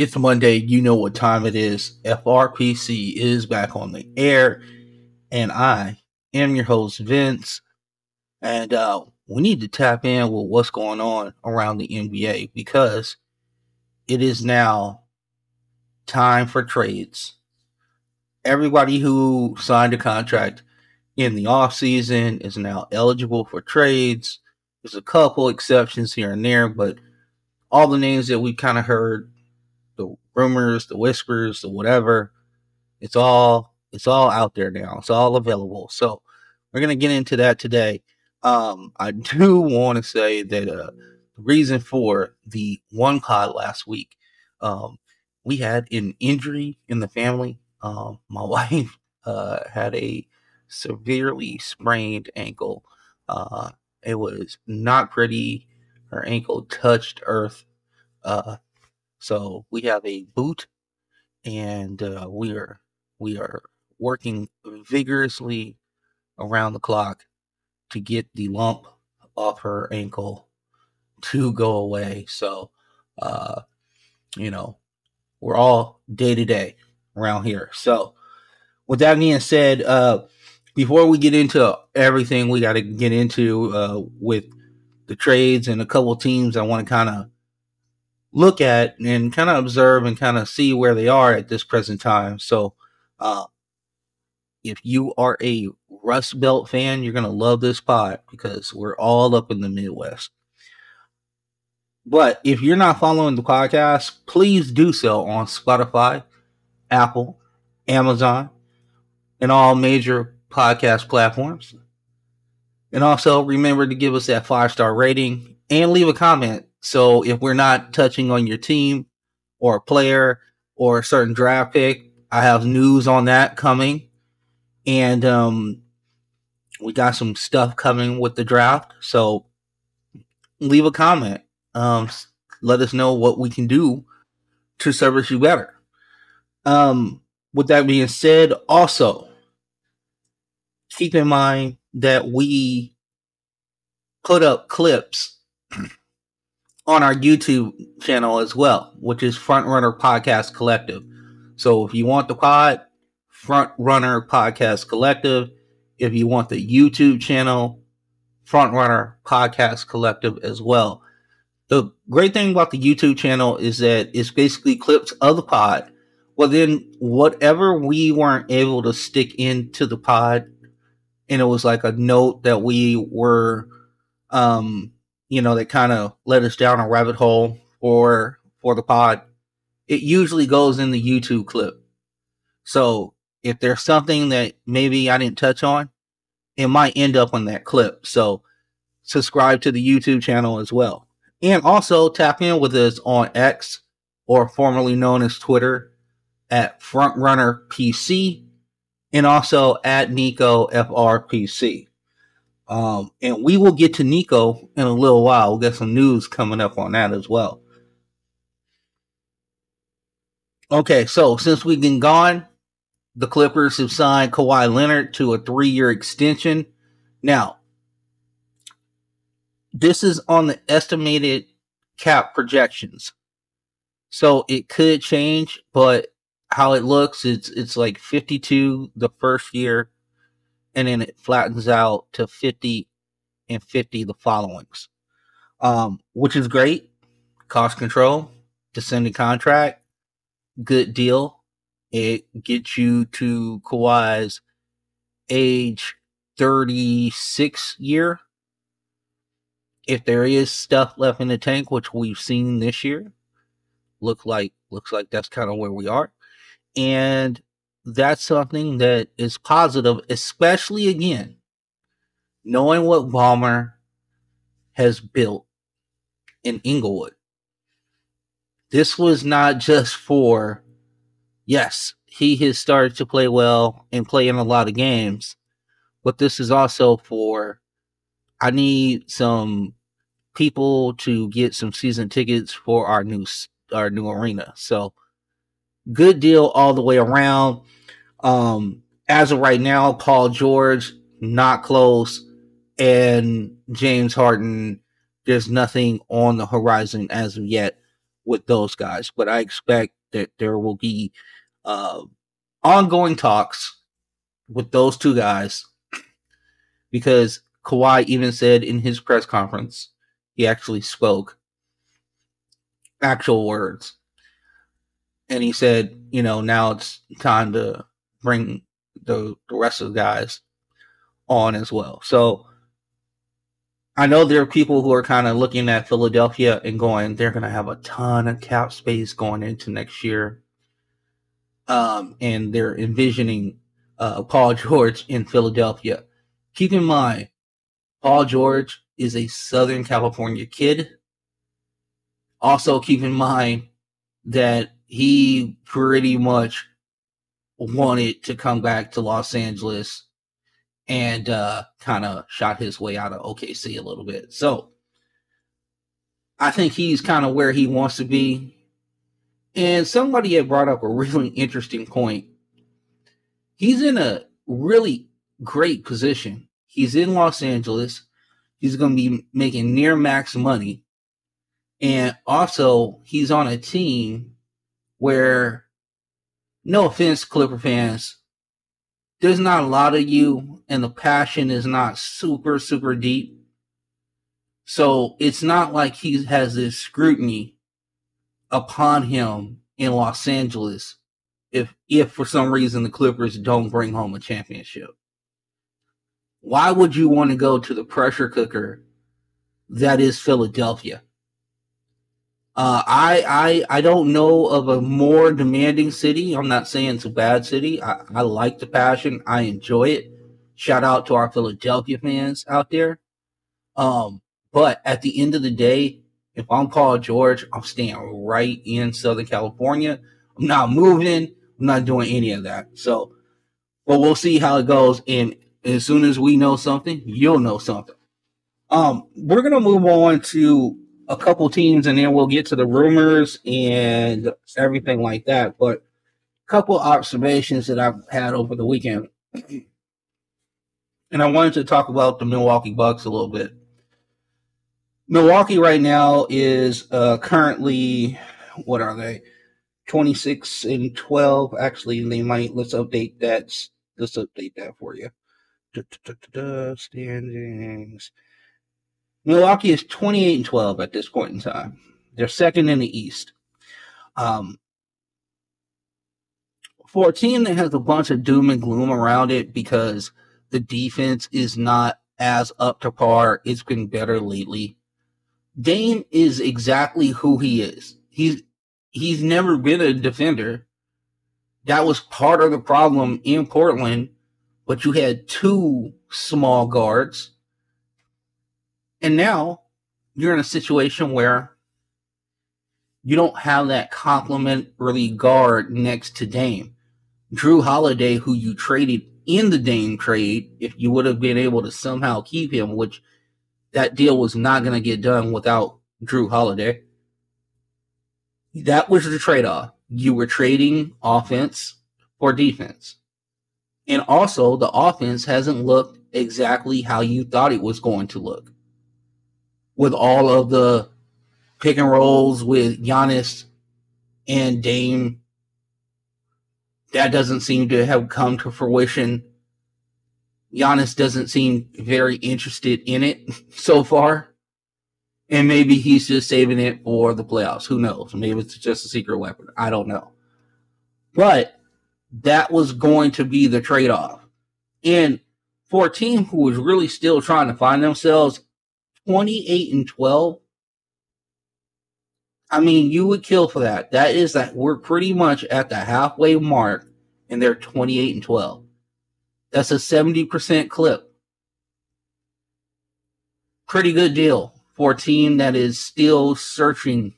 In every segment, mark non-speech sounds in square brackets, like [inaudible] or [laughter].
It's Monday. You know what time it is. FRPC is back on the air, and I am your host, Vince. And uh, we need to tap in with what's going on around the NBA because it is now time for trades. Everybody who signed a contract in the off season is now eligible for trades. There's a couple exceptions here and there, but all the names that we kind of heard rumors, the whispers, the whatever. It's all it's all out there now. It's all available. So we're gonna get into that today. Um, I [laughs] do want to say that uh, the reason for the one pod last week, um, we had an injury in the family. Um, [laughs] my wife uh, had a severely sprained ankle. Uh, it was not pretty. Her ankle touched earth. Uh, so we have a boot, and uh, we are we are working vigorously around the clock to get the lump off her ankle to go away. So, uh, you know, we're all day to day around here. So, with that being said, uh, before we get into everything we got to get into uh, with the trades and a couple teams, I want to kind of look at and kind of observe and kind of see where they are at this present time. So, uh, if you are a Rust Belt fan, you're gonna love this pod because we're all up in the Midwest. But if you're not following the podcast, please do so on Spotify, Apple, Amazon, and all major podcast platforms. And also remember to give us that five star rating and leave a comment so if we're not touching on your team or a player or a certain draft pick, I have news on that coming. And um, we got some stuff coming with the draft. So leave a comment. Um, let us know what we can do to service you better. Um, with that being said, also keep in mind that we put up clips on our YouTube channel as well, which is Front Runner Podcast Collective. So if you want the pod, Front Runner Podcast Collective. If you want the YouTube channel, Front Runner Podcast Collective as well. The great thing about the YouTube channel is that it's basically clips of the pod. Well, then whatever we weren't able to stick into the pod, and it was like a note that we were um you know, that kind of led us down a rabbit hole for for the pod, it usually goes in the YouTube clip. So if there's something that maybe I didn't touch on, it might end up on that clip. So subscribe to the YouTube channel as well. And also tap in with us on X or formerly known as Twitter at Frontrunner PC and also at Nico FRPC. Um, and we will get to Nico in a little while. We'll get some news coming up on that as well. Okay, so since we've been gone, the Clippers have signed Kawhi Leonard to a three year extension. Now, this is on the estimated cap projections. So it could change, but how it looks, it's it's like 52 the first year, and then it flattens out to 50 and 50 the followings, um, which is great. Cost control, descending contract, good deal. It gets you to Kawhi's age 36 year. If there is stuff left in the tank, which we've seen this year, look like looks like that's kind of where we are. And that's something that is positive, especially again, knowing what Ballmer has built in Inglewood. This was not just for, yes, he has started to play well and play in a lot of games, but this is also for, I need some people to get some season tickets for our new our new arena. So good deal all the way around. Um, as of right now, Paul George not close, and James Harden. There's nothing on the horizon as of yet with those guys, but I expect that there will be uh, ongoing talks with those two guys because Kawhi even said in his press conference, he actually spoke actual words. And he said, you know, now it's time to bring the, the rest of the guys on as well. So I know there are people who are kind of looking at Philadelphia and going, they're going to have a ton of cap space going into next year. Um, and they're envisioning uh, Paul [laughs] George in Philadelphia. Keep in mind, Paul George is a Southern California kid. Also, keep in mind that he pretty much wanted to come back to Los Angeles and uh, kind of shot his way out of OKC a little bit. So I think he's kind of where he wants to be. And somebody had brought up a really [laughs] interesting point. He's in a really great position. He's in Los Angeles. He's going to be making near max money. And also, he's on a team where, no offense, Clipper fans, there's not a lot of you and the passion is not super super deep. So it's not like he has this scrutiny upon him in Los Angeles if if for some reason the Clippers don't bring home a championship. Why would you want to go to the pressure cooker that is Philadelphia uh, I I I don't know of a more demanding city. I'm not saying it's a bad city. I, I like the passion. I enjoy it. Shout out to our Philadelphia fans out there. Um, but at the end of the day, if I'm Paul George, I'm staying right in Southern California. I'm not moving. I'm not doing any of that. So, but we'll see how it goes. And as soon as we know something, you'll know something. Um, we're gonna move on to a couple teams and then we'll get to the rumors and everything like that. But a couple observations that I've had over the weekend. And I wanted to talk about the Milwaukee Bucks a little bit. Milwaukee right now is uh, currently, what are they? 26 and 12. Actually, they might, let's update that. Let's update that for you. Da, da, da, standings. Milwaukee is 28 and 12 at this point in time. They're second in the East. Um, for a team that has a bunch of doom and gloom around it because the defense is not as up to par, it's been better lately. Dame is exactly who he is. He's he's never been a defender. That was part of the problem in Portland, but you had two small guards and now you're in a situation where you don't have that complementary guard next to Dame. Jrue Holiday, who you traded in the Dame trade, if you would have been able to somehow keep him, which that deal was not going to get done without Jrue Holiday. That was the trade off. You were trading offense for defense. And also, the offense hasn't looked exactly how you thought it was going to look with all of the pick and rolls with Giannis and Dame. That doesn't seem to have come to fruition. Giannis doesn't seem very interested in it [laughs] so far. And maybe he's just saving it for the playoffs. Who knows? Maybe it's just a secret weapon. I don't know. But that was going to be the trade off. And for a team who was really still trying to find themselves, 28 and 12. I mean, you would kill for that. That is that we're pretty much at the halfway mark and they're 28 and 12. That's a 70% clip. Pretty good deal for a team that is still searching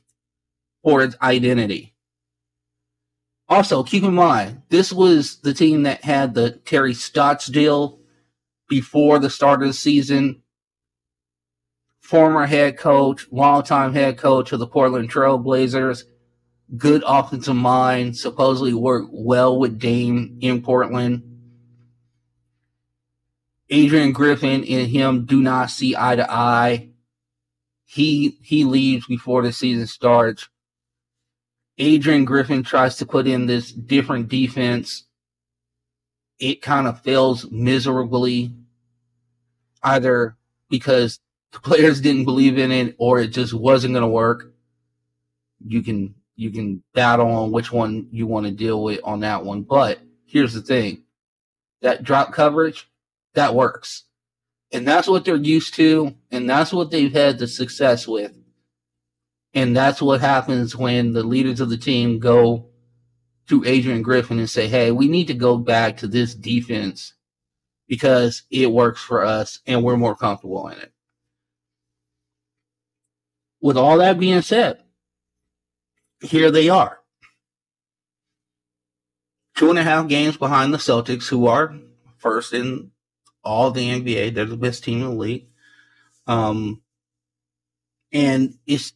for its identity. Also, keep in mind, this was the team that had the Terry Stotts deal before the start of the season former head coach, longtime head coach of the Portland Trail Blazers, good offensive mind, supposedly worked well with Dame in Portland. Adrian Griffin and him do not see eye to eye. He he leaves before the season starts. Adrian Griffin tries to put in this different defense. It kind of fails miserably, either because the players didn't believe in it or it just wasn't going to work. You can you can battle on which one you want to deal with on that one. But here's the thing: that drop coverage that works, and that's what they're used to, and that's what they've had the success with. And that's what happens when the leaders of the team go to Adrian Griffin and say, hey, we need to go back to this defense because it works for us and we're more comfortable in it. With all that being said, here they are. Two and a half games behind the Celtics, who are first in all the NBA. They're the best team in the league. Um, and it's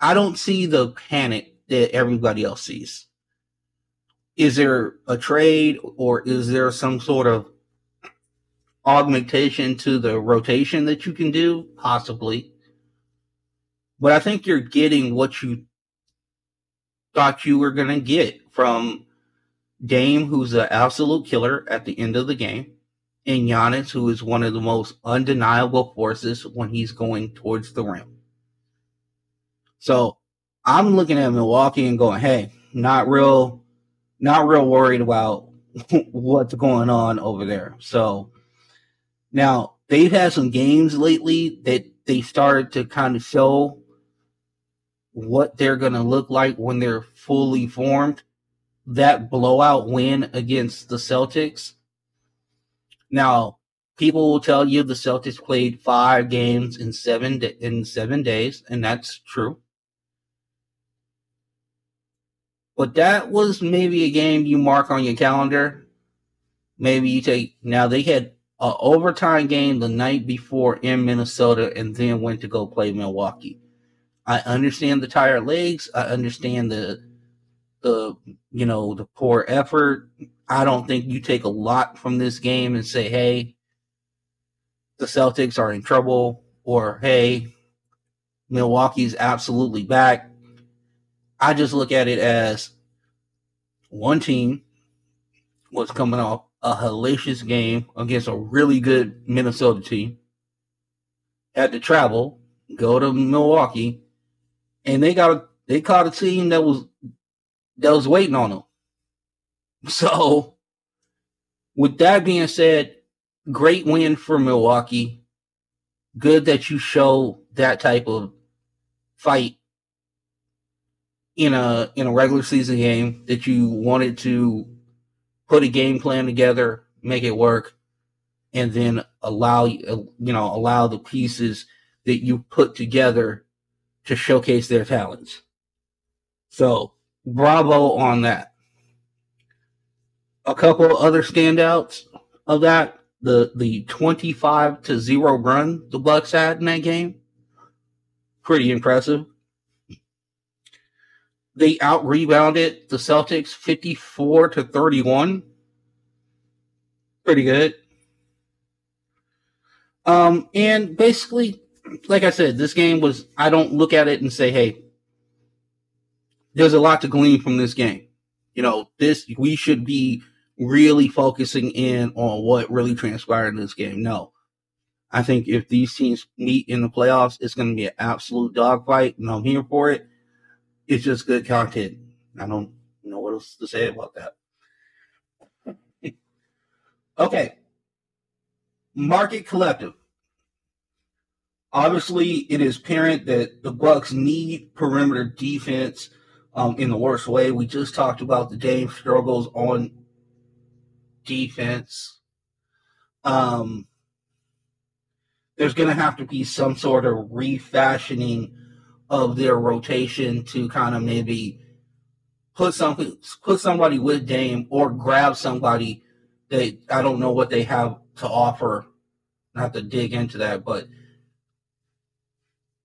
I don't see the panic that everybody else sees. Is there a trade or is there some sort of augmentation to the rotation that you can do? Possibly. But I think you're getting what you thought you were going to get from Dame, who's an absolute killer at the end of the game, and Giannis, who is one of the most undeniable forces when he's going towards the rim. So I'm looking at Milwaukee and going, hey, not real, not real worried about [laughs] what's going on over there. So now they've had some games lately that they started to kind of show what they're going to look like when they're fully formed. That blowout win against the Celtics. Now, people will tell you the Celtics played five games in seven in seven days, and that's true. But that was maybe a game you mark on your calendar. Maybe you take now they had an overtime game the night before in Minnesota and then went to go play Milwaukee. I understand the tired legs. I understand the the you know the poor effort. I don't think you take a lot from this game and say, "Hey, the Celtics are in trouble," or "Hey, Milwaukee's absolutely back." I just look at it as one team was coming off a hellacious game against a really good Minnesota team. Had to travel, go to Milwaukee, and they got a they caught a team that was that was waiting on them. [laughs] So, with that being said, great win for Milwaukee. Good that you show that type of fight in a in a regular season game that you wanted to put a game plan together, make it work, and then allow you know allow the pieces that you put together to showcase their talents. So, bravo on that. A couple other standouts of that the the 25 to 0 run the Bucks had in that game. Pretty impressive. They out rebounded the Celtics 54 to 31. Pretty good. Um, and basically, like I said, this game was, I don't look at it and say, hey, there's a lot to glean from this game. You know, this, we should be really focusing in on what really transpired in this game. No. I think if these teams meet in the playoffs, it's going to be an absolute dogfight, and I'm here for it it's just good content. I don't know what else to say about that. [laughs] okay. Market Collective. Obviously, it is apparent that the Bucks need perimeter defense um, in the worst way. We just talked about the Dame struggles on defense. Um, there's going to have to be some sort of refashioning of their rotation to kind of maybe put something put somebody with Dame or grab somebody that I don't know what they have to offer. Not to dig into that, but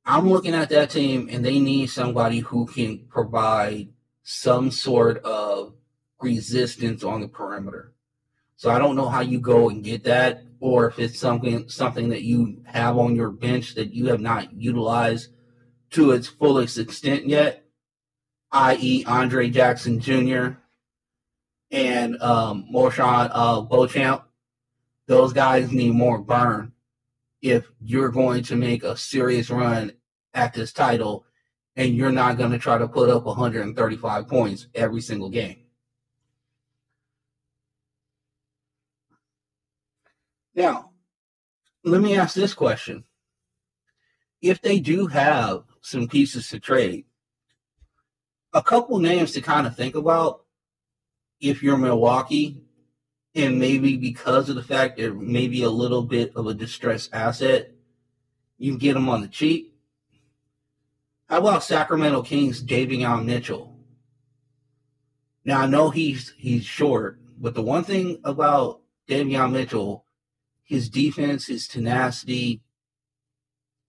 I'm looking at that team and they need somebody who can provide some sort of resistance on the perimeter. So I don't know how you go and get that, or if it's something something that you have on your bench that you have not utilized to its fullest extent yet. i.e., Andre Jackson Jr. and um, MarJon uh, Beauchamp, those guys need more burn if you're going to make a serious run at this title and you're not going to try to put up 135 points every single game. Now, let me ask this question. If they do have some pieces to trade, a couple names to kind of think about if you're Milwaukee, and maybe because of the fact they're maybe a little bit of a distressed asset, you can get them on the cheap. How about Sacramento Kings Davion Mitchell? Now I know he's he's short, but the one thing about Davion Mitchell, his defense, his tenacity,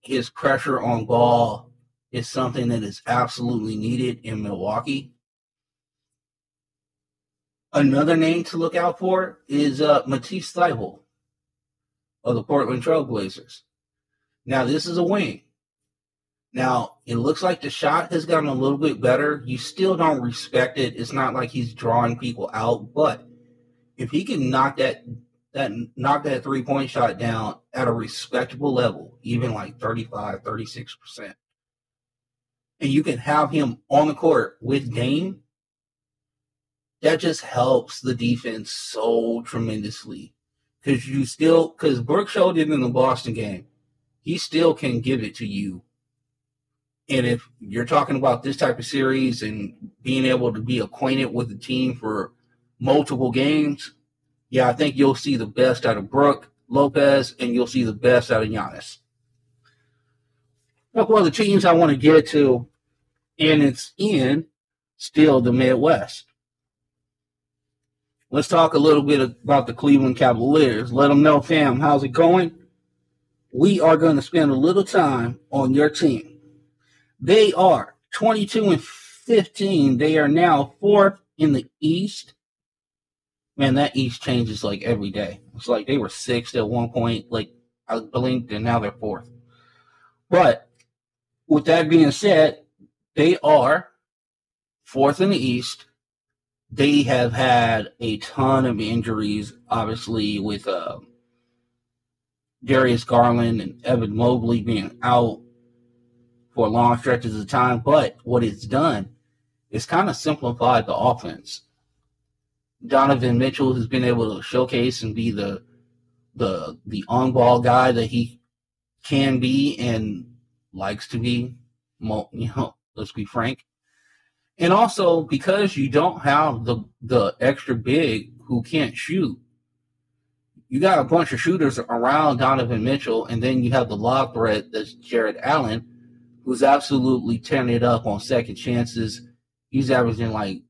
his pressure on ball is something that is absolutely needed in Milwaukee. Another name to look out for is uh, Matisse Thybulle of the Portland Trailblazers. Now, this is a wing. Now, it looks like the shot has gotten a little bit better. You still don't respect it. It's not like he's drawing people out, but if he can knock that that knock that three point shot down at a respectable level, even like 35, 36%, and you can have him on the court with Dame, that just helps the defense so tremendously. Because you still, because Brook showed it in the Boston game, he still can give it to you and if you're talking about this type of series and being able to be acquainted with the team for multiple games, yeah, I think you'll see the best out of Brook Lopez and you'll see the best out of Giannis. Couple the teams I want to get to, and it's in still the Midwest. Let's talk a little bit about the Cleveland Cavaliers. Let them know, fam, how's it going? We are going to spend a little time on your team. They are 22 and 15. They are now fourth in the East. Man, that East changes like every day. It's like they were sixth at one point, like I blinked, and now they're fourth. But with that being said, they are fourth in the East. They have had a ton of injuries, obviously, with uh, Darius Garland and Evan Mobley being out for long stretches of time. But what it's done is kind of simplified the offense. Donovan Mitchell has been able to showcase and be the the the on ball guy that he can be and likes to be. [laughs] You know, let's be frank. And also because you don't have the the extra big who can't shoot, you got a bunch of shooters around Donovan Mitchell, and then you have the lob threat that's Jarrett Allen, who's absolutely tearing it up on second chances. He's averaging like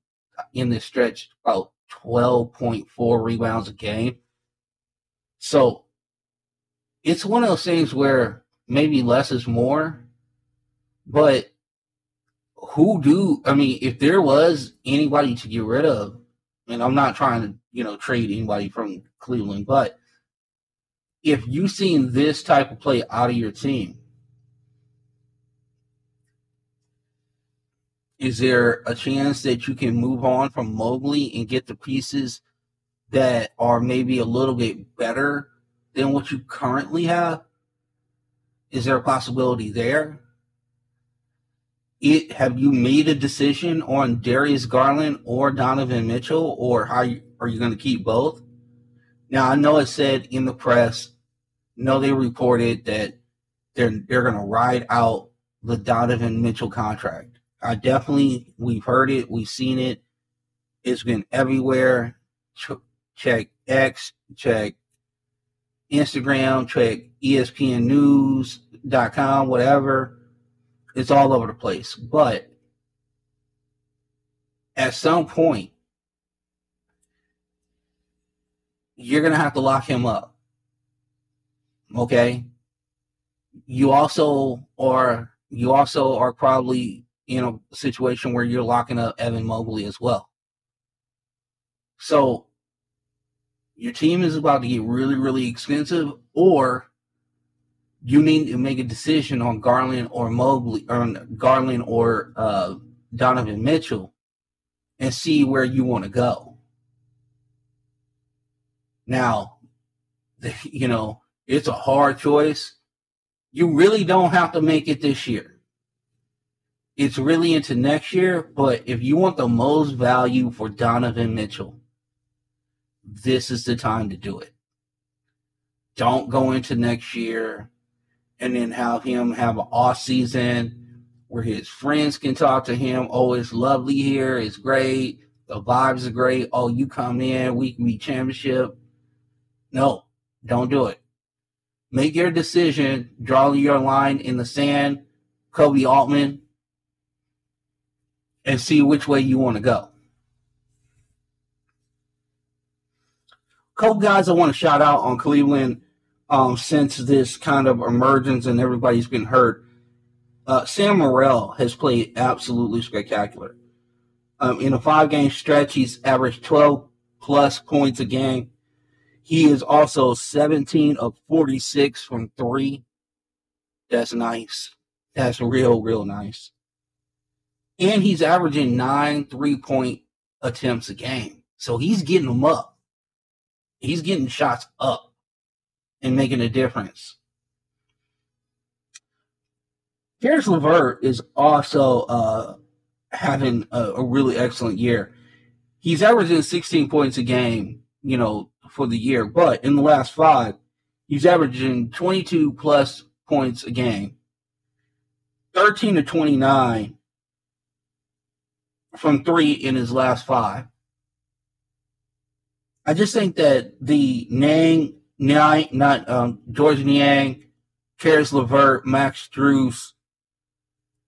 in this stretch about 12.4 rebounds a game. So it's one of those things where maybe less is more, but who do I mean if there was anybody to get rid of, and I'm not trying to, you know, trade anybody from Cleveland, but if you've seen this type of play out of your team, Is there a chance that you can move on from Mobley and get the pieces that are maybe a little bit better than what you currently have? Is there a possibility there? It, have you made a decision on Darius Garland or Donovan Mitchell, or how you, are you going to keep both? Now I know it said in the press, no, they reported that they're they're going to ride out the Donovan Mitchell contract. I definitely we've heard it, we've seen it. It's been everywhere. Ch- check X, check Instagram, check ESPNnews.com, whatever. It's all over the place. But at some point, you're going to have to lock him up. Okay? You also are you also are probably in a situation where you're locking up Evan Mobley as well. So your team is about to get really, really expensive, or you need to make a decision on Garland or Mobley, or Garland or uh, Donovan Mitchell and see where you want to go. Now, [laughs] you know, it's a hard choice. You really don't have to make it this year. It's really into next year, but if you want the most value for Donovan Mitchell, this is the time to do it. Don't go into next year and then have him have an off season where his friends can talk to him. Oh, it's lovely here. It's great. The vibes are great. Oh, you come in, we can be championship. No, don't do it. Make your decision, draw your line in the sand. Koby Altman, and see which way you want to go. couple guys I want to shout out on Cleveland um, since this kind of emergence and everybody's been hurt. Uh, Sam Merrill has played absolutely spectacular. Um, in a five game stretch, he's averaged 12 plus points a game. He is also 17 of 46 from three. That's nice. That's real, real nice and he's averaging nine three point attempts a game. So he's getting them up. He's getting shots up and making a difference. Caris LeVert is also uh, having a, a really excellent year. He's averaging 16 points a game, you know, for the year, but in the last five, he's averaging 22 plus points a game, 13 to 29 from three in his last five. I just think that the Niang, Niang not um, Georges Niang, Caris LeVert, Max Strus,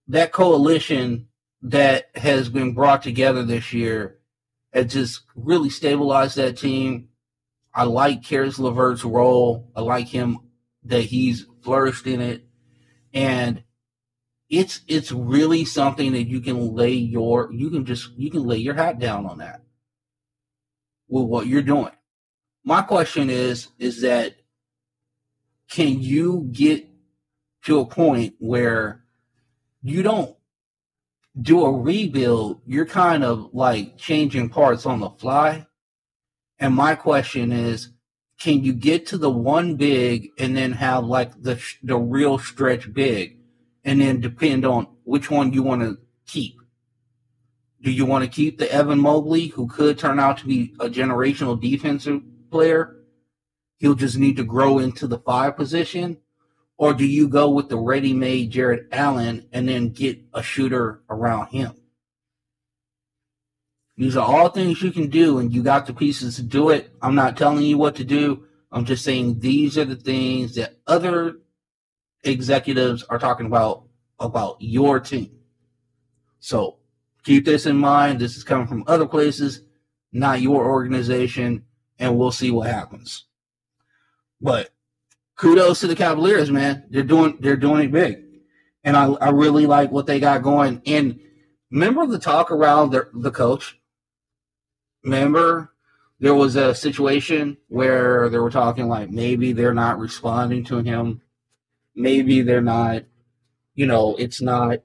that coalition that has been brought together this year has just really stabilized that team. I like Caris LeVert's role. I like him that he's flourished in it. And it's it's really something that you can lay your you can just you can lay your hat down on that with what you're doing. My question is is that can you get to a point where you don't do a rebuild, you're kind of like changing parts on the fly. And my question is, can you get to the one big and then have like the the real stretch big? And then depend on which one you want to keep. Do you want to keep the Evan Mobley, who could turn out to be a generational defensive player? He'll just need to grow into the five position. Or do you go with the ready made Jarrett Allen and then get a shooter around him? These are all things you can do, and you got the pieces to do it. I'm not telling you what to do. I'm just saying these are the things that other executives are talking about about your team. So keep this in mind. This is coming from other places, not your organization, and we'll see what happens. But kudos to the Cavaliers, man. They're doing they're doing it big. And I, I really like what they got going. And remember the talk around the, the coach? Remember there was a situation where they were talking like maybe they're not responding to him maybe they're not, you know, it's not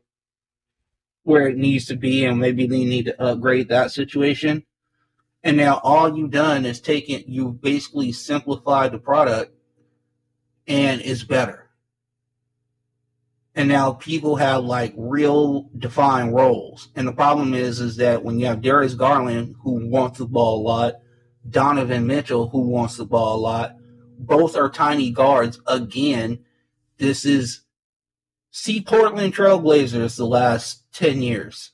where it needs to be, and maybe they need to upgrade that situation. And now all you've done is taken, you basically simplified the product and it's better. And now people have like real defined roles. And the problem is, is that when you have Darius Garland, who wants the ball a lot, Donovan Mitchell, who wants the ball a lot, both are tiny guards again this is see Portland Trailblazers the last 10 years.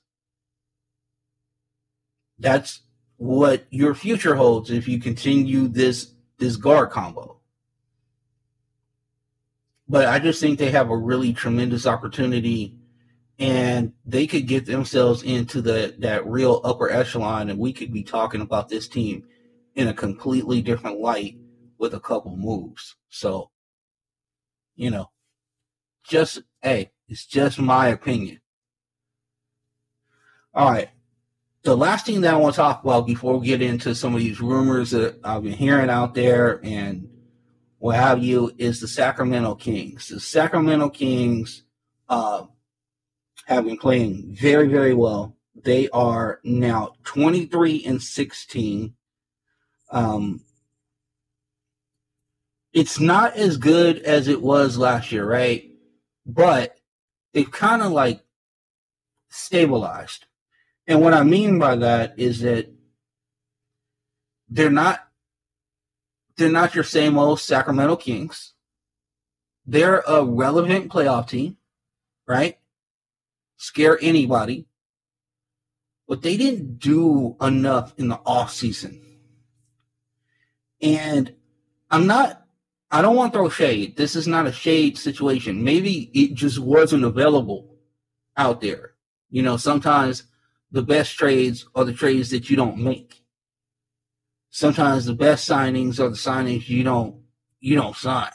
That's what your future holds if you continue this this guard combo. But I just think they have a really tremendous opportunity and they could get themselves into the that real upper echelon and we could be talking about this team in a completely different light with a couple moves. So, you know, just hey, it's just my opinion. All right. The last thing that I want to talk about before we get into some of these rumors that I've been hearing out there and what have you is the Sacramento Kings. The Sacramento Kings uh, have been playing very, very well. They are now 23 and 16. Um, it's not as good as it was last year, right? But they've kind of like stabilized. And what I mean by that is that they're not they're not your same old Sacramento Kings. They're a relevant playoff team, right? Scare anybody. But they didn't do enough in the off season. And I'm not I don't want to throw shade. This is not a shade situation. Maybe it just wasn't available out there. You know, sometimes the best trades are the trades that you don't make. Sometimes the best signings are the signings you don't you don't sign.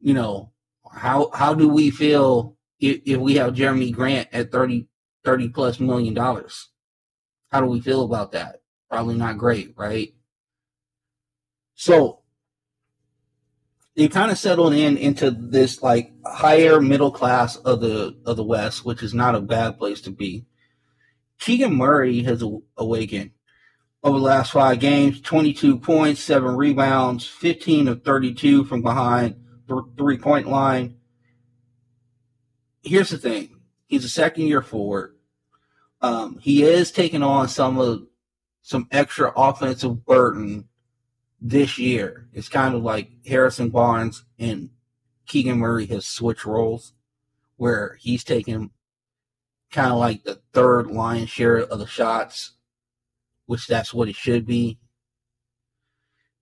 You know, how how do we feel if, if we have Jerami Grant at 30, 30 plus million dollars? How do we feel about that? Probably not great, right? So they kind of settled in into this like higher middle class of the of the West, which is not a bad place to be. Keegan Murray has awakened over the last five games: twenty-two points, seven rebounds, fifteen of thirty-two from behind the three-point line. Here's the thing: he's a second-year forward. Um, he is taking on some of some extra offensive burden this year. It's kind of like Harrison Barnes and Keegan Murray has switched roles where he's taking kind of like the third lion's share of the shots, which that's what it should be.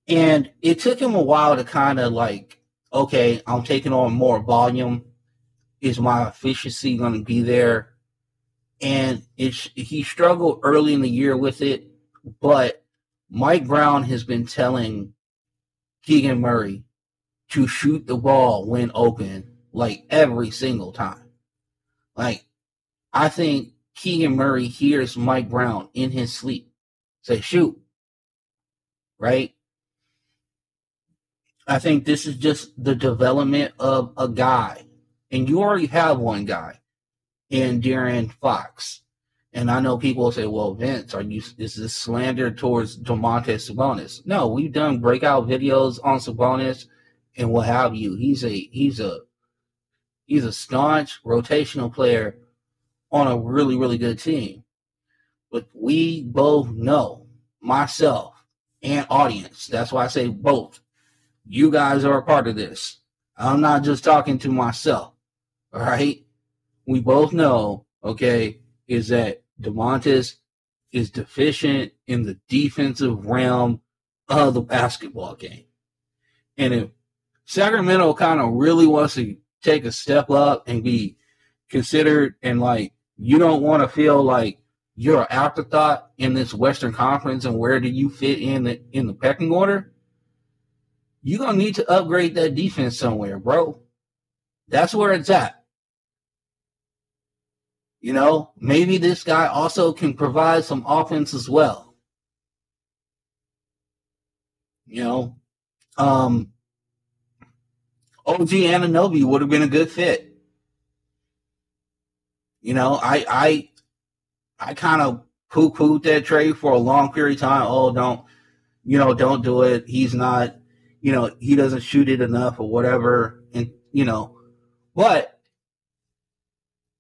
And it took him a while to kind of like, okay, I'm taking on more volume. Is my efficiency going to be there? And it's he struggled early in the year with it, but Mike Brown has been telling Keegan Murray to shoot the ball when open, like every single time. Like, I think Keegan Murray hears Mike Brown in his sleep say, shoot. Right? I think this is just the development of a guy. And you already have one guy in De'Aaron Fox. And I know people will say, well, Vince, are you is this slander towards Domantas Sabonis? No, we've done breakout videos on Sabonis and what have you. He's a he's a he's a staunch rotational player on a really, really good team. But we both know, myself and audience, that's why I say both. You guys are a part of this. I'm not just talking to myself. All right. We both know, okay, is that Domantas is deficient in the defensive realm of the basketball game. And if Sacramento kind of really wants to take a step up and be considered and like you don't want to feel like you're an afterthought in this Western Conference and where do you fit in the in the pecking order? You're gonna need to upgrade that defense somewhere, bro. That's where it's at. You know, maybe this guy also can provide some offense as well. You know, um, OG Anunoby would have been a good fit. You know, I I I kind of poo pooed that trade for a long period of time. Oh, don't you know, don't do it. He's not, you know, he doesn't shoot it enough or whatever. And you know, but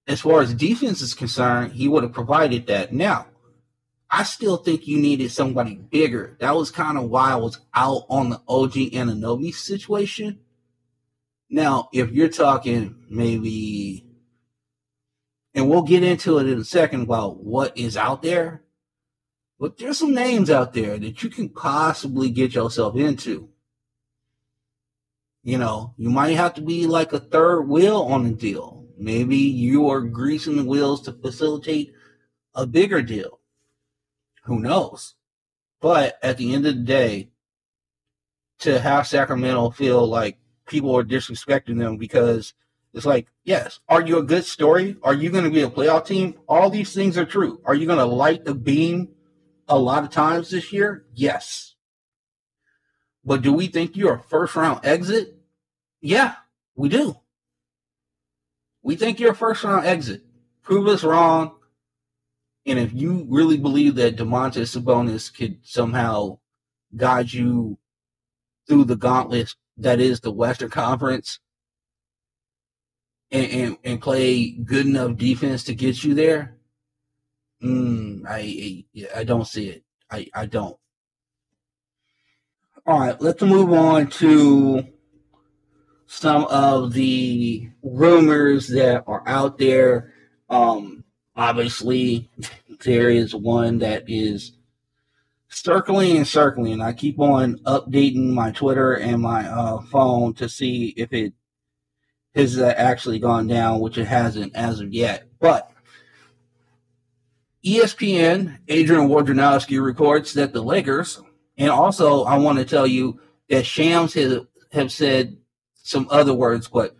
as far as defense is concerned, he would have provided that. Now, I still think you needed somebody bigger. That was kind of why I was out on the OG Anunoby situation. Now, if you're talking maybe, and we'll get into it in a second about what is out there, but there's some names out there that you can possibly get yourself into. You know, you might have to be like a third wheel on the deal Maybe you are greasing the wheels to facilitate a bigger deal. Who knows? But at the end of the day, to have Sacramento feel like people are disrespecting them because it's like, yes, are you a good story? Are you going to be a playoff team? All these things are true. Are you going to light the beam a lot of times this year? Yes. But do we think you're a first round exit? Yeah, we do. We think you're a first round exit. Prove us wrong. And if you really believe that Domantas Sabonis could somehow guide you through the gauntlet that is the Western Conference and, and, and play good enough defense to get you there, mm, I, I I don't see it. I, I don't. All right, let's move on to some of the rumors that are out there. Um, obviously, [laughs] there is one that is circling and circling. I keep on updating my Twitter and my uh, phone to see if it has actually gone down, which it hasn't as of yet. But ESPN, Adrian Wojnarowski reports that the Lakers, and also I want to tell you that Shams has, have said some other words, but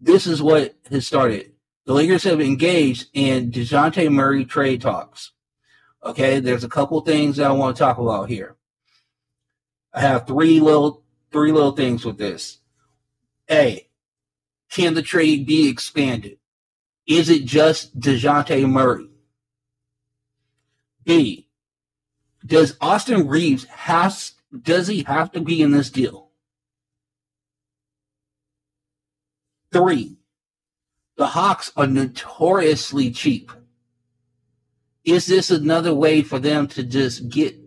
this is what has started. The Lakers have engaged in DeJounte Murray trade talks. Okay, there's a couple things that I want to talk about here. I have three little three little things with this. A, can the trade be expanded? Is it just DeJounte Murray? B, does Austin Reaves has does he have to be in this deal? Three, the Hawks are notoriously cheap is this another way for them to just get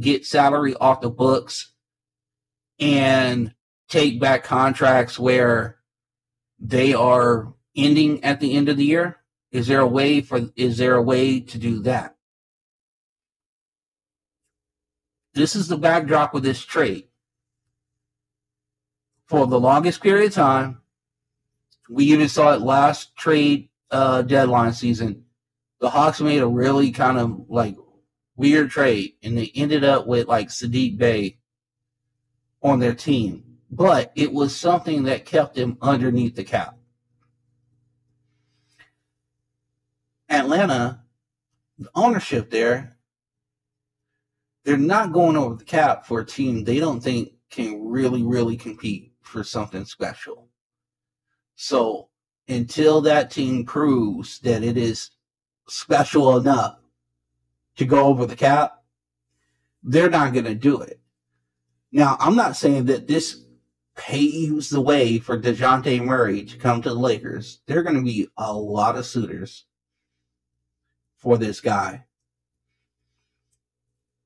get salary off the books and take back contracts where they are ending at the end of the year? Is there a way for is there a way to do that? This is the backdrop of this trade. For the longest period of time, we even saw it last trade uh, deadline season the Hawks made a really kind of like weird trade, and they ended up with like Saddiq Bey on their team. But it was something that kept them underneath the cap. Atlanta, the ownership there, they're not going over the cap for a team they don't think can really, really compete for something special. So until that team proves that it is special enough to go over the cap, they're not going to do it. Now, I'm not saying that this paves the way for DeJounte Murray to come to the Lakers. There are going to be a lot of suitors for this guy.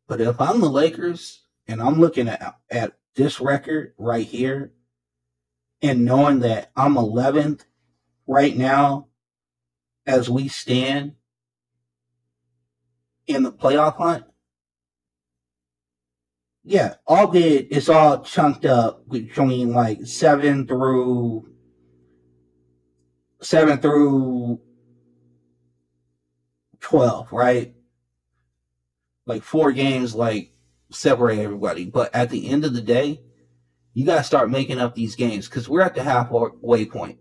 But if I'm the Lakers and I'm looking at, at this record right here and knowing that I'm 11th right now as we stand in the playoff hunt, yeah, all good. it's all chunked up between like seven through seven through twelve, right? Like four games, like separate everybody. But at the end of the day, you got to start making up these games because we're at the halfway point.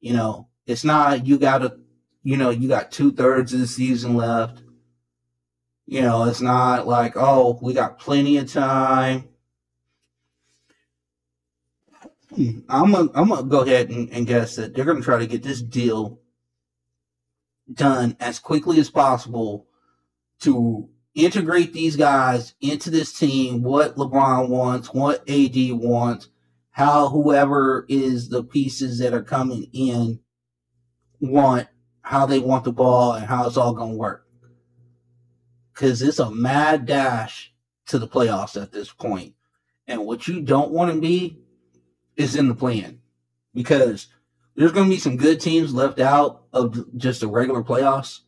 You know, it's not you got to, you know, you got two thirds of the season left. You know, it's not like, oh, we got plenty of time. I'm gonna, I'm gonna go ahead and, and guess that they're gonna try to get this deal done as quickly as possible to integrate these guys into this team, what LeBron wants, what AD wants, how whoever is the pieces that are coming in want, how they want the ball, and how it's all going to work because it's a mad dash to the playoffs at this point. And what you don't want to be is in the play-in because there's going to be some good teams left out of just the regular playoffs.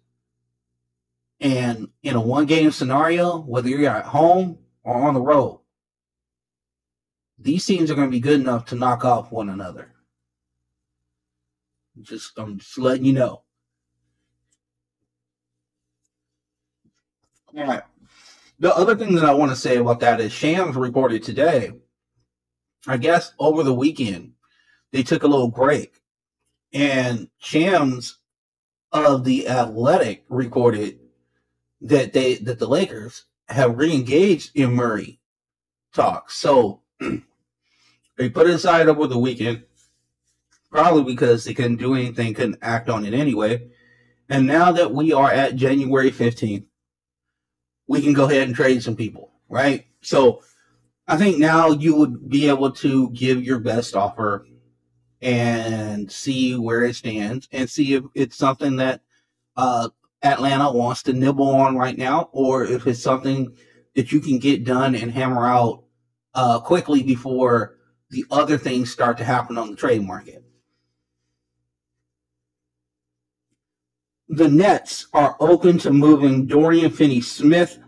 And in a one game scenario, whether you're at home or on the road, these teams are going to be good enough to knock off one another. Just I'm just letting you know. All right. The other thing that I want to say about that is Shams reported today, I guess over the weekend, they took a little break. And Shams of the Athletic recorded that they that the Lakers have reengaged in Murray talks. So [clears throat] they put it aside over the weekend. probably because they couldn't do anything, couldn't act on it anyway. And now that we are at January 15th, we can go ahead and trade some people, right? So I think now you would be able to give your best offer and see where it stands and see if it's something that uh, Atlanta wants to nibble on right now or if it's something that you can get done and hammer out uh, quickly before the other things start to happen on the trade market. The Nets are open to moving Dorian Finney Smith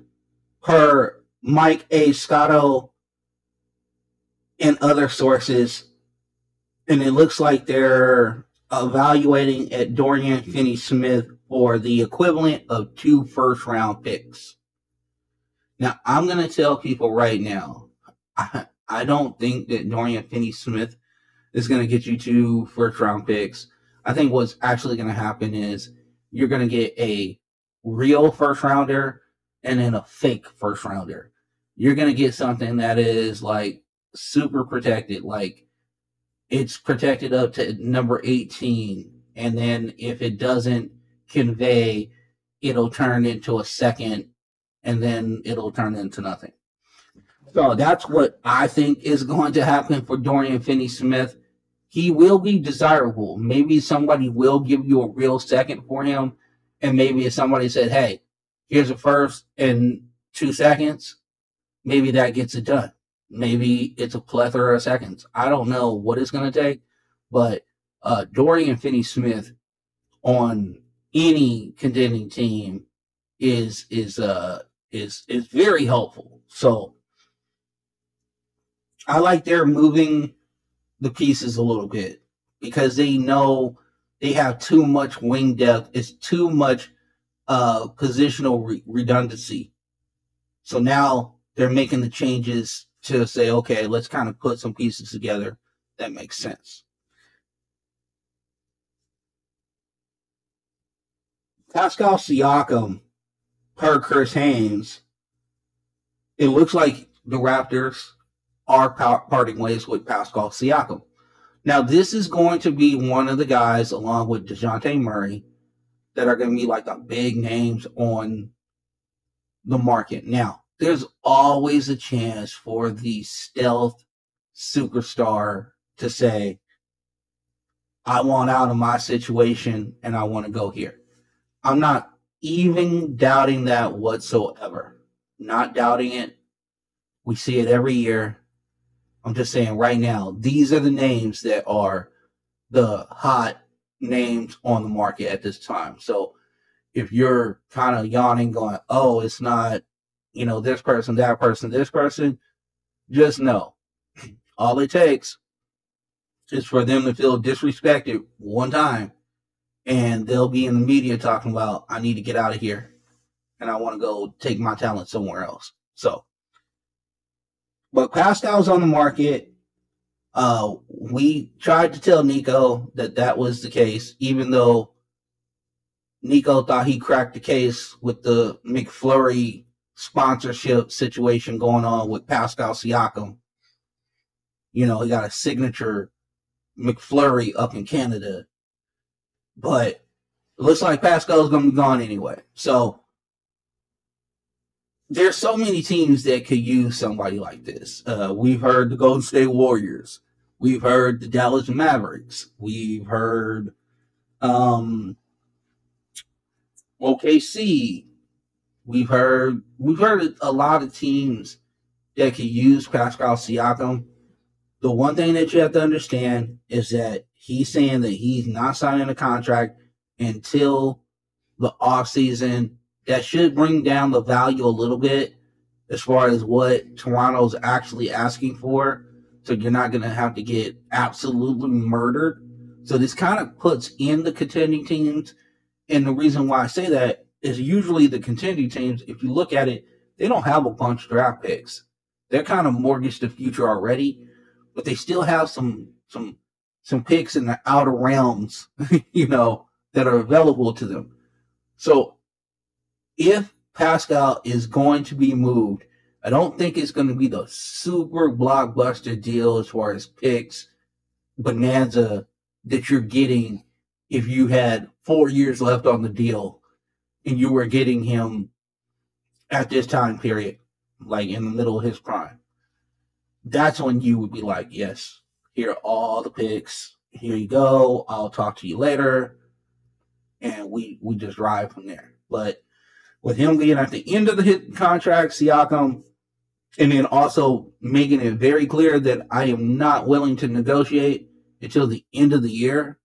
per Mike A. Scotto and other sources. And it looks like they're evaluating at Dorian Finney Smith for the equivalent of two first round picks. Now, I'm going to tell people right now, I, I don't think that Dorian Finney Smith is going to get you two first round picks. I think what's actually going to happen is you're going to get a real first rounder and then a fake first rounder. You're going to get something that is like super protected, like it's protected up to number 18. And then if it doesn't convey, it'll turn into a second and then it'll turn into nothing. So that's what I think is going to happen for Dorian Finney Smith. He will be desirable. Maybe somebody will give you a real second for him. And maybe if somebody said, hey, here's a first in two seconds, maybe that gets it done. Maybe it's a plethora of seconds. I don't know what it's going to take, but uh, Dorian Finney Smith on any contending team is is uh is is very helpful. So I like they're moving the pieces a little bit because they know they have too much wing depth. It's too much uh, positional re- redundancy. So now they're making the changes to say, okay, let's kind of put some pieces together that makes sense. Pascal Siakam, per Chris Haynes, it looks like the Raptors are parting ways with Pascal Siakam. Now, this is going to be one of the guys, along with DeJounte Murray, that are going to be like the big names on the market. Now, there's always a chance for the stealth superstar to say, I want out of my situation and I want to go here. I'm not even doubting that whatsoever. Not doubting it. We see it every year. I'm just saying right now, these are the names that are the hot names on the market at this time. So if you're kind of yawning, going, oh, it's not, you know, this person, that person, this person, just know [clears throat] all it takes is for them to feel disrespected one time and they'll be in the media talking about, I need to get out of here and I want to go take my talent somewhere else. So, but Pascal's on the market. Uh, we tried to tell Nico that that was the case, even though Nico thought he cracked the case with the McFlurry sponsorship situation going on with Pascal Siakam. You know, he got a signature McFlurry up in Canada, but it looks like Pascal's going to be gone anyway. So there's so many teams that could use somebody like this. Uh, we've heard the Golden State Warriors. We've heard the Dallas Mavericks. We've heard um, OKC. We've heard we've heard a lot of teams that could use Pascal Siakam. The one thing that you have to understand is that he's saying that he's not signing a contract until the off season. That should bring down the value a little bit as far as what Toronto's actually asking for. So you're not going to have to get absolutely murdered. So this kind of puts in the contending teams. And the reason why I say that is usually the contending teams, if you look at it, they don't have a bunch of draft picks. They're kind of mortgaged the future already, but they still have some some some picks in the outer realms, [laughs] you know, that are available to them. So if Pascal is going to be moved, I don't think it's going to be the super blockbuster deal as far as picks, bonanza that you're getting if you had four years left on the deal and you were getting him at this time period, like in the middle of his prime. That's when you would be like, yes, here are all the picks. Here you go. I'll talk to you later. And we we just ride from there. But with him being at the end of the hit contract, Siakam, and then also making it very clear that I am not willing to negotiate until the end of the year,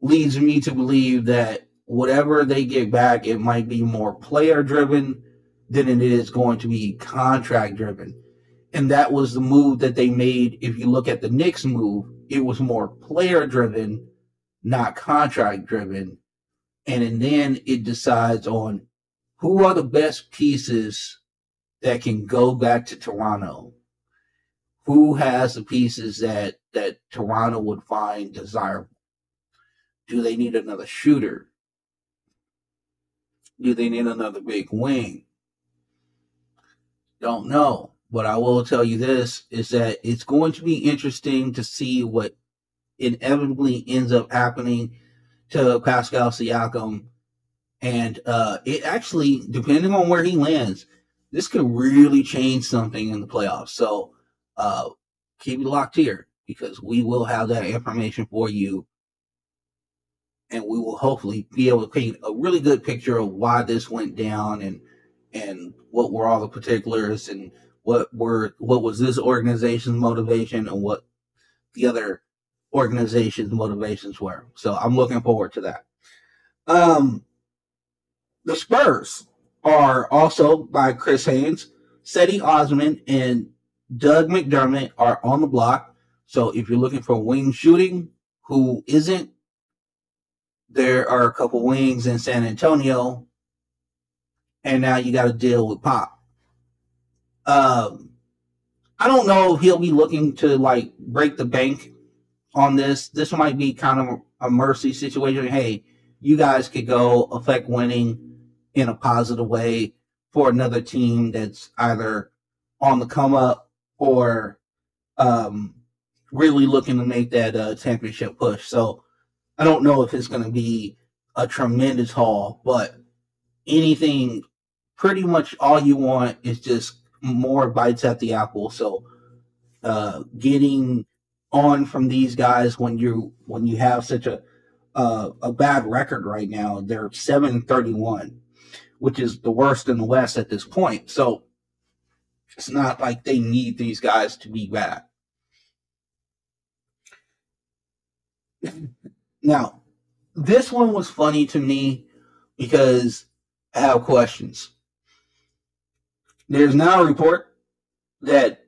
leads me to believe that whatever they get back, it might be more player driven than it is going to be contract driven. And that was the move that they made. If you look at the Knicks move, it was more player driven, not contract driven. And and then it decides on who are the best pieces that can go back to Toronto. Who has the pieces that that Toronto would find desirable? Do they need another shooter? Do they need another big wing? Don't know. But I will tell you this is that it's going to be interesting to see what inevitably ends up happening to Pascal Siakam. And uh, it actually, depending on where he lands, this could really change something in the playoffs. So uh, keep it locked here because we will have that information for you. And we will hopefully be able to paint a really good picture of why this went down and and what were all the particulars and what were what was this organization's motivation and what the other organization's motivations were. So I'm looking forward to that. Um, the Spurs are also by Chris Haynes, Cedi Osman, and Doug McDermott are on the block. So if you're looking for wing shooting, who isn't, there are a couple wings in San Antonio, and now you got to deal with Pop. Um, I don't know if he'll be looking to like break the bank on this. This might be kind of a mercy situation. Hey, you guys could go affect winning in a positive way for another team that's either on the come up or um, really looking to make that uh, championship push. So I don't know if it's going to be a tremendous haul, but anything, pretty much all you want is just more bites at the apple. So uh, getting on from these guys when you when you have such a uh, a bad record right now, they're seven thirty one which is the worst in the West at this point. So it's not like they need these guys to be bad. now, this one was funny to me because I have questions. There's now a report that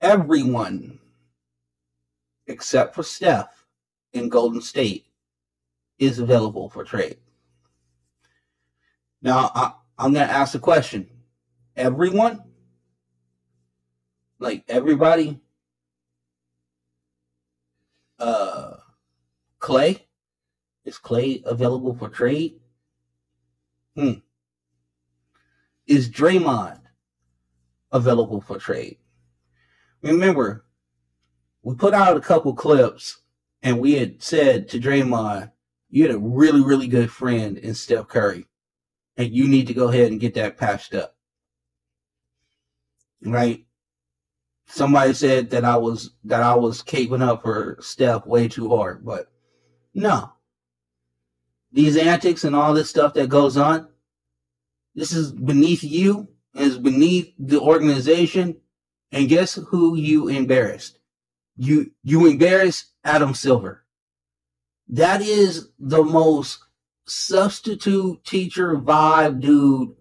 everyone except for Steph in Golden State is available for trade. Now, I, I'm going to ask a question. Everyone? Like everybody? Uh, Klay? Is Klay available for trade? Hmm. Is Draymond available for trade? Remember, we put out a couple clips and we had said to Draymond, you had a really, really good friend in Steph Curry and you need to go ahead and get that patched up. Right? Somebody said that I was that I was caping up for Steph way too hard, but no. These antics and all this stuff that goes on, this is beneath you, is beneath the organization, and guess who you embarrassed? You you embarrassed Adam Silver. That is the most substitute teacher vibe dude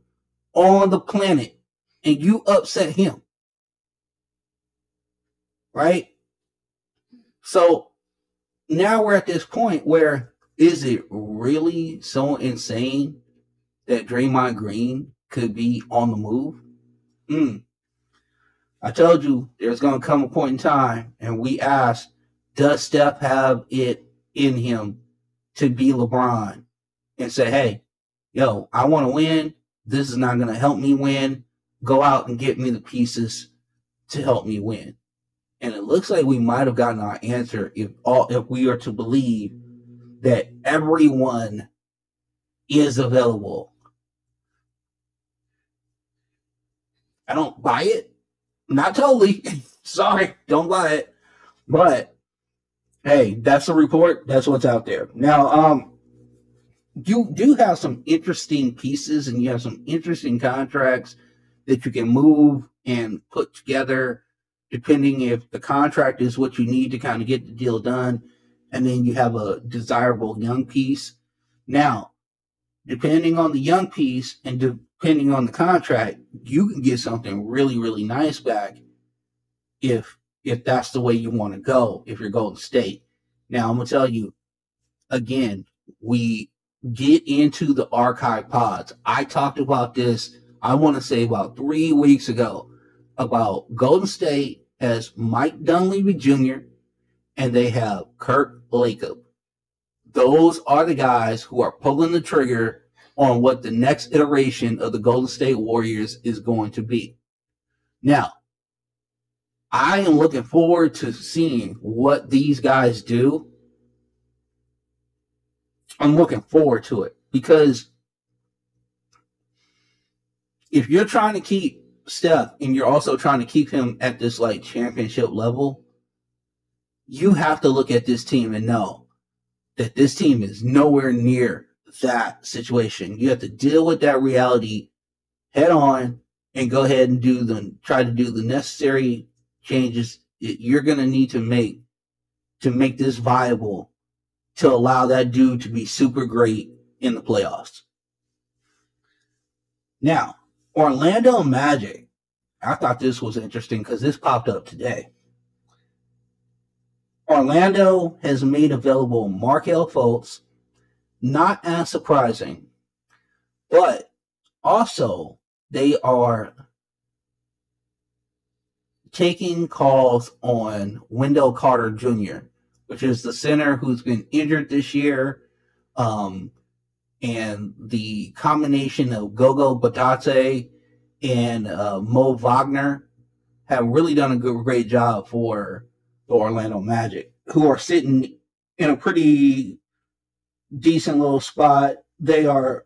on the planet and you upset him. Right? So now we're at this point where is it really so insane that Draymond Green could be on the move? Hmm. I told you there's going to come a point in time, and we asked, does Steph have it in him to be LeBron? and say, hey, yo, I want to win. This is not going to help me win. Go out and get me the pieces to help me win. And it looks like we might have gotten our answer if all if we are to believe that everyone is available. I don't buy it. Not totally. [laughs] Sorry, don't buy it. But hey, that's the report. That's what's out there. Now, um, you do have some interesting pieces and you have some interesting contracts that you can move and put together depending if the contract is what you need to kind of get the deal done and then you have a desirable young piece now depending on the young piece and depending on the contract you can get something really really nice back if if that's the way you want to go if you're golden state now i'm to tell you again we get into the archive pods. I talked about this, I want to say about three weeks ago, about Golden State as Mike Dunleavy Jr. and they have Kirk Lacob. Those are the guys who are pulling the trigger on what the next iteration of the Golden State Warriors is going to be. Now, I am looking forward to seeing what these guys do I'm looking forward to it because if you're trying to keep Steph and you're also trying to keep him at this like championship level, you have to look at this team and know that this team is nowhere near that situation. You have to deal with that reality head on and go ahead and do the try to do the necessary changes that you're going to need to make to make this viable to allow that dude to be super great in the playoffs. Now, Orlando Magic. I thought this was interesting because this popped up today. Orlando has made available Markelle Fultz, not as surprising, but also they are taking calls on Wendell Carter Jr which is the center who's been injured this year. Um, and the combination of Goga Bitadze and uh, Mo Wagner have really done a good, great job for the Orlando Magic, who are sitting in a pretty decent little spot. They are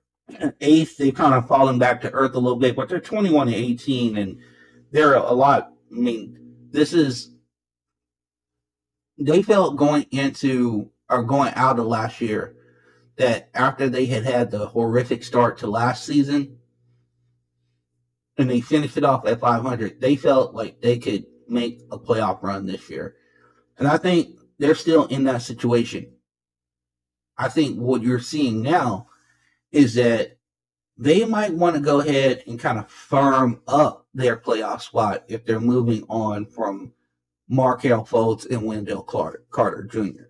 eighth. They've kind of fallen back to earth a little bit, but they're 21 and 18, and they're a lot. I mean, this is they felt going into or going out of last year that after they had had the horrific start to last season and they finished it off at 500, they felt like they could make a playoff run this year. And I think they're still in that situation. I think what you're seeing now is that they might want to go ahead and kind of firm up their playoff spot if they're moving on from Markelle Fultz and Wendell Carter, Carter Jr.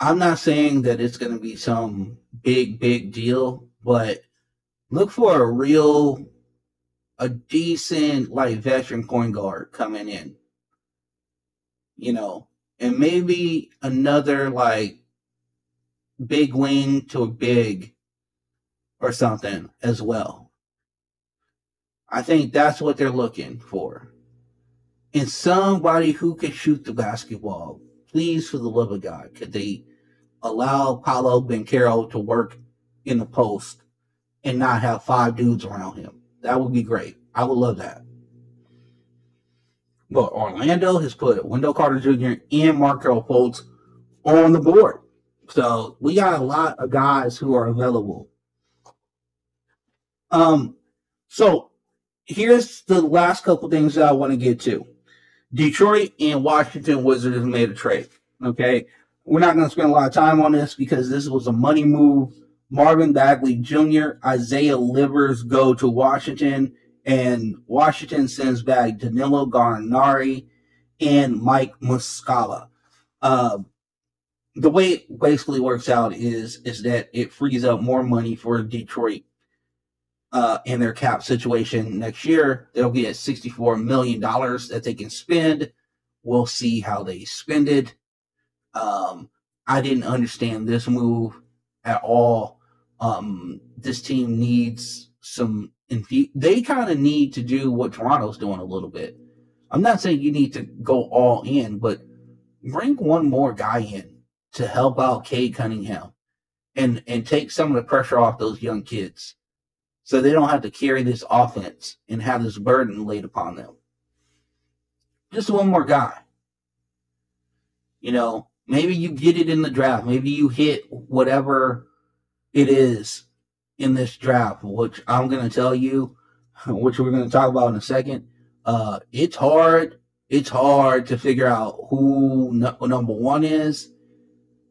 I'm not saying that it's going to be some big, big deal, but look for a real, a decent, like, veteran point guard coming in. You know, and maybe another, like, big wing to a big or something as well. I think that's what they're looking for and somebody who can shoot the basketball. Please, for the love of God, could they allow Paolo Banchero to work in the post and not have five dudes around him? That would be great. I would love that. But Orlando has put Wendell Carter Jr. and Markelle Fultz on the board. So we got a lot of guys who are available. Um, so here's the last couple things that I want to get to. Detroit and Washington Wizards made a trade. Okay. We're not going to spend a lot of time on this because this was a money move. Marvin Bagley Jr., Isaiah Livers go to Washington, and Washington sends back Danilo Gallinari and Mike Muscala. Uh, the way it basically works out is is that it frees up more money for Detroit uh, in their cap situation next year. They'll get $64 million that they can spend. We'll see how they spend it. Um, I didn't understand this move at all. Um, this team needs some, infu- they kind of need to do what Toronto's doing a little bit. I'm not saying you need to go all in, but bring one more guy in to help out Cade Cunningham and and take some of the pressure off those young kids so they don't have to carry this offense and have this burden laid upon them. Just one more guy. You know, maybe you get it in the draft. Maybe you hit whatever it is in this draft, which I'm going to tell you, [laughs] which we're going to talk about in a second. Uh, it's hard. It's hard to figure out who no, number one is.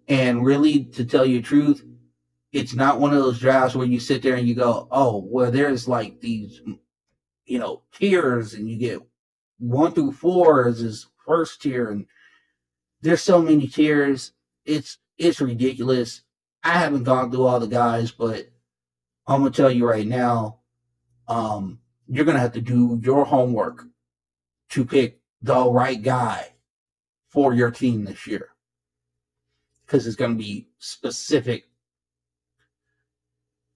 And really, to tell you the truth, it's not one of those drafts where you sit there and you go, oh, well, there's like these, you know, tiers and you get one through four is his first tier. And there's so many tiers. It's, it's ridiculous. I haven't gone through all the guys, but I'm to tell you right now, um, you're to have to do your homework to pick the right guy for your team this year because it's going to be specific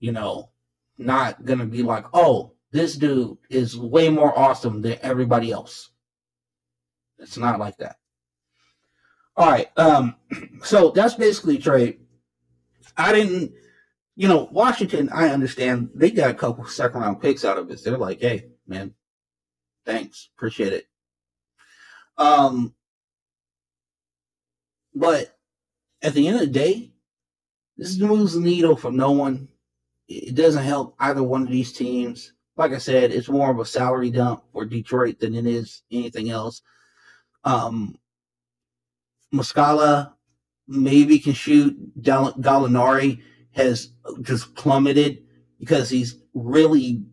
you know, not gonna be like, oh, this dude is way more awesome than everybody else. It's not like that. All right. Um, [clears throat] so that's basically trade. I didn't, you know, Washington, I understand they got a couple second round picks out of it. They're like, hey, man, thanks. Appreciate it. Um, but at the end of the day, this moves the needle for no one it doesn't help either one of these teams. Like I said, it's more of a salary dump for Detroit than it is anything else. Um, Muscala maybe can shoot. Gallinari has just plummeted because he's really.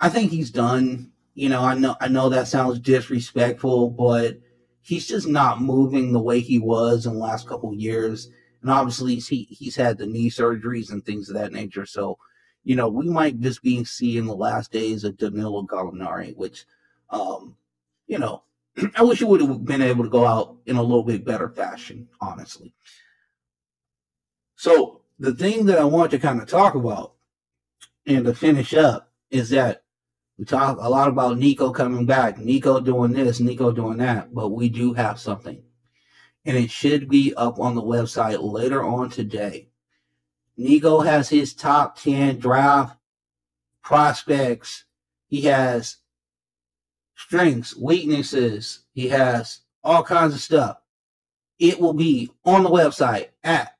I think he's done. You know, I know I know that sounds disrespectful, but he's just not moving the way he was in the last couple years and obviously he he's had the knee surgeries and things of that nature. So, you know, we might just be seeing the last days of Danilo Gallinari, which, um, you know, [clears throat] I wish he would have been able to go out in a little bit better fashion, honestly. So the thing that I want to kind of talk about and to finish up is that we talk a lot about Nico coming back, Nico doing this, Nico doing that, but we do have something and it should be up on the website later on today. Nico has his top 10 draft prospects. He has strengths, weaknesses. He has all kinds of stuff. It will be on the website at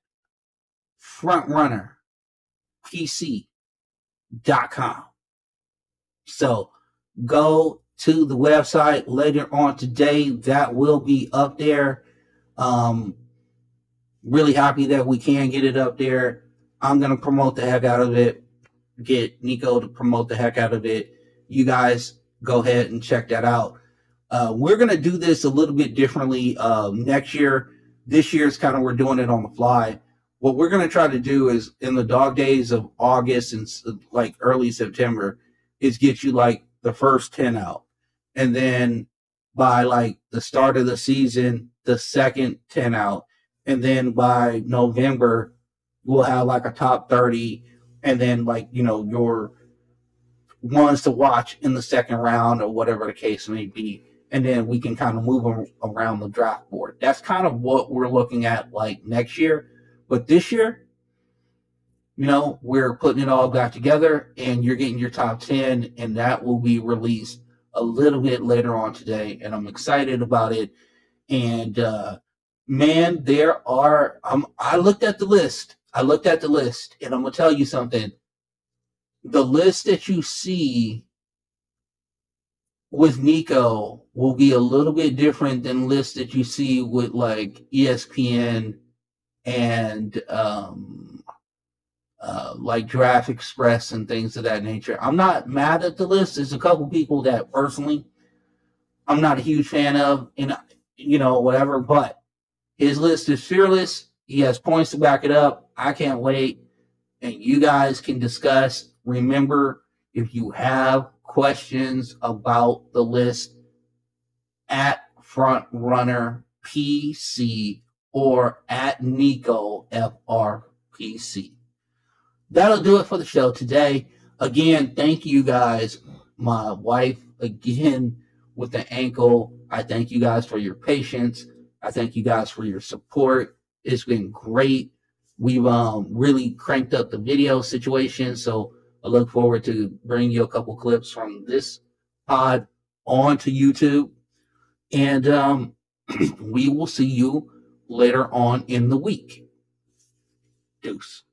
frontrunnerpc.com. So go to the website later on today. That will be up there um, really happy that we can get it up there. I'm gonna promote the heck out of it. Get Nico to promote the heck out of it. You guys go ahead and check that out. Uh, we're gonna do this a little bit differently uh, next year. This year is kind of we're doing it on the fly. What we're gonna try to do is in the dog days of August and like early September is get you like the first ten out, and then by like the start of the season the second 10 out. And then by November, we'll have like a top 30 and then like, you know, your ones to watch in the second round or whatever the case may be. And then we can kind of move them around the draft board. That's kind of what we're looking at like next year. But this year, you know, we're putting it all back together and you're getting your top 10 and that will be released a little bit later on today. And I'm excited about it and uh, man, there are. Um, I looked at the list. I looked at the list, and I'm gonna tell you something. The list that you see with Nico will be a little bit different than lists that you see with like ESPN and um, uh, like Draft Express and things of that nature. I'm not mad at the list. There's a couple people that personally I'm not a huge fan of, and you know, whatever. But his list is fearless. He has points to back it up. I can't wait. And you guys can discuss. Remember, if you have questions about the list at Front Runner PC or at Nico FRPC. That'll do it for the show today. Again, thank you guys. My wife again with the ankle. I thank you guys for your patience. I thank you guys for your support. It's been great. We've um, really cranked up the video situation. So I look forward to bringing you a couple clips from this pod onto YouTube. And um, [clears throat] we will see you later on in the week. Deuce.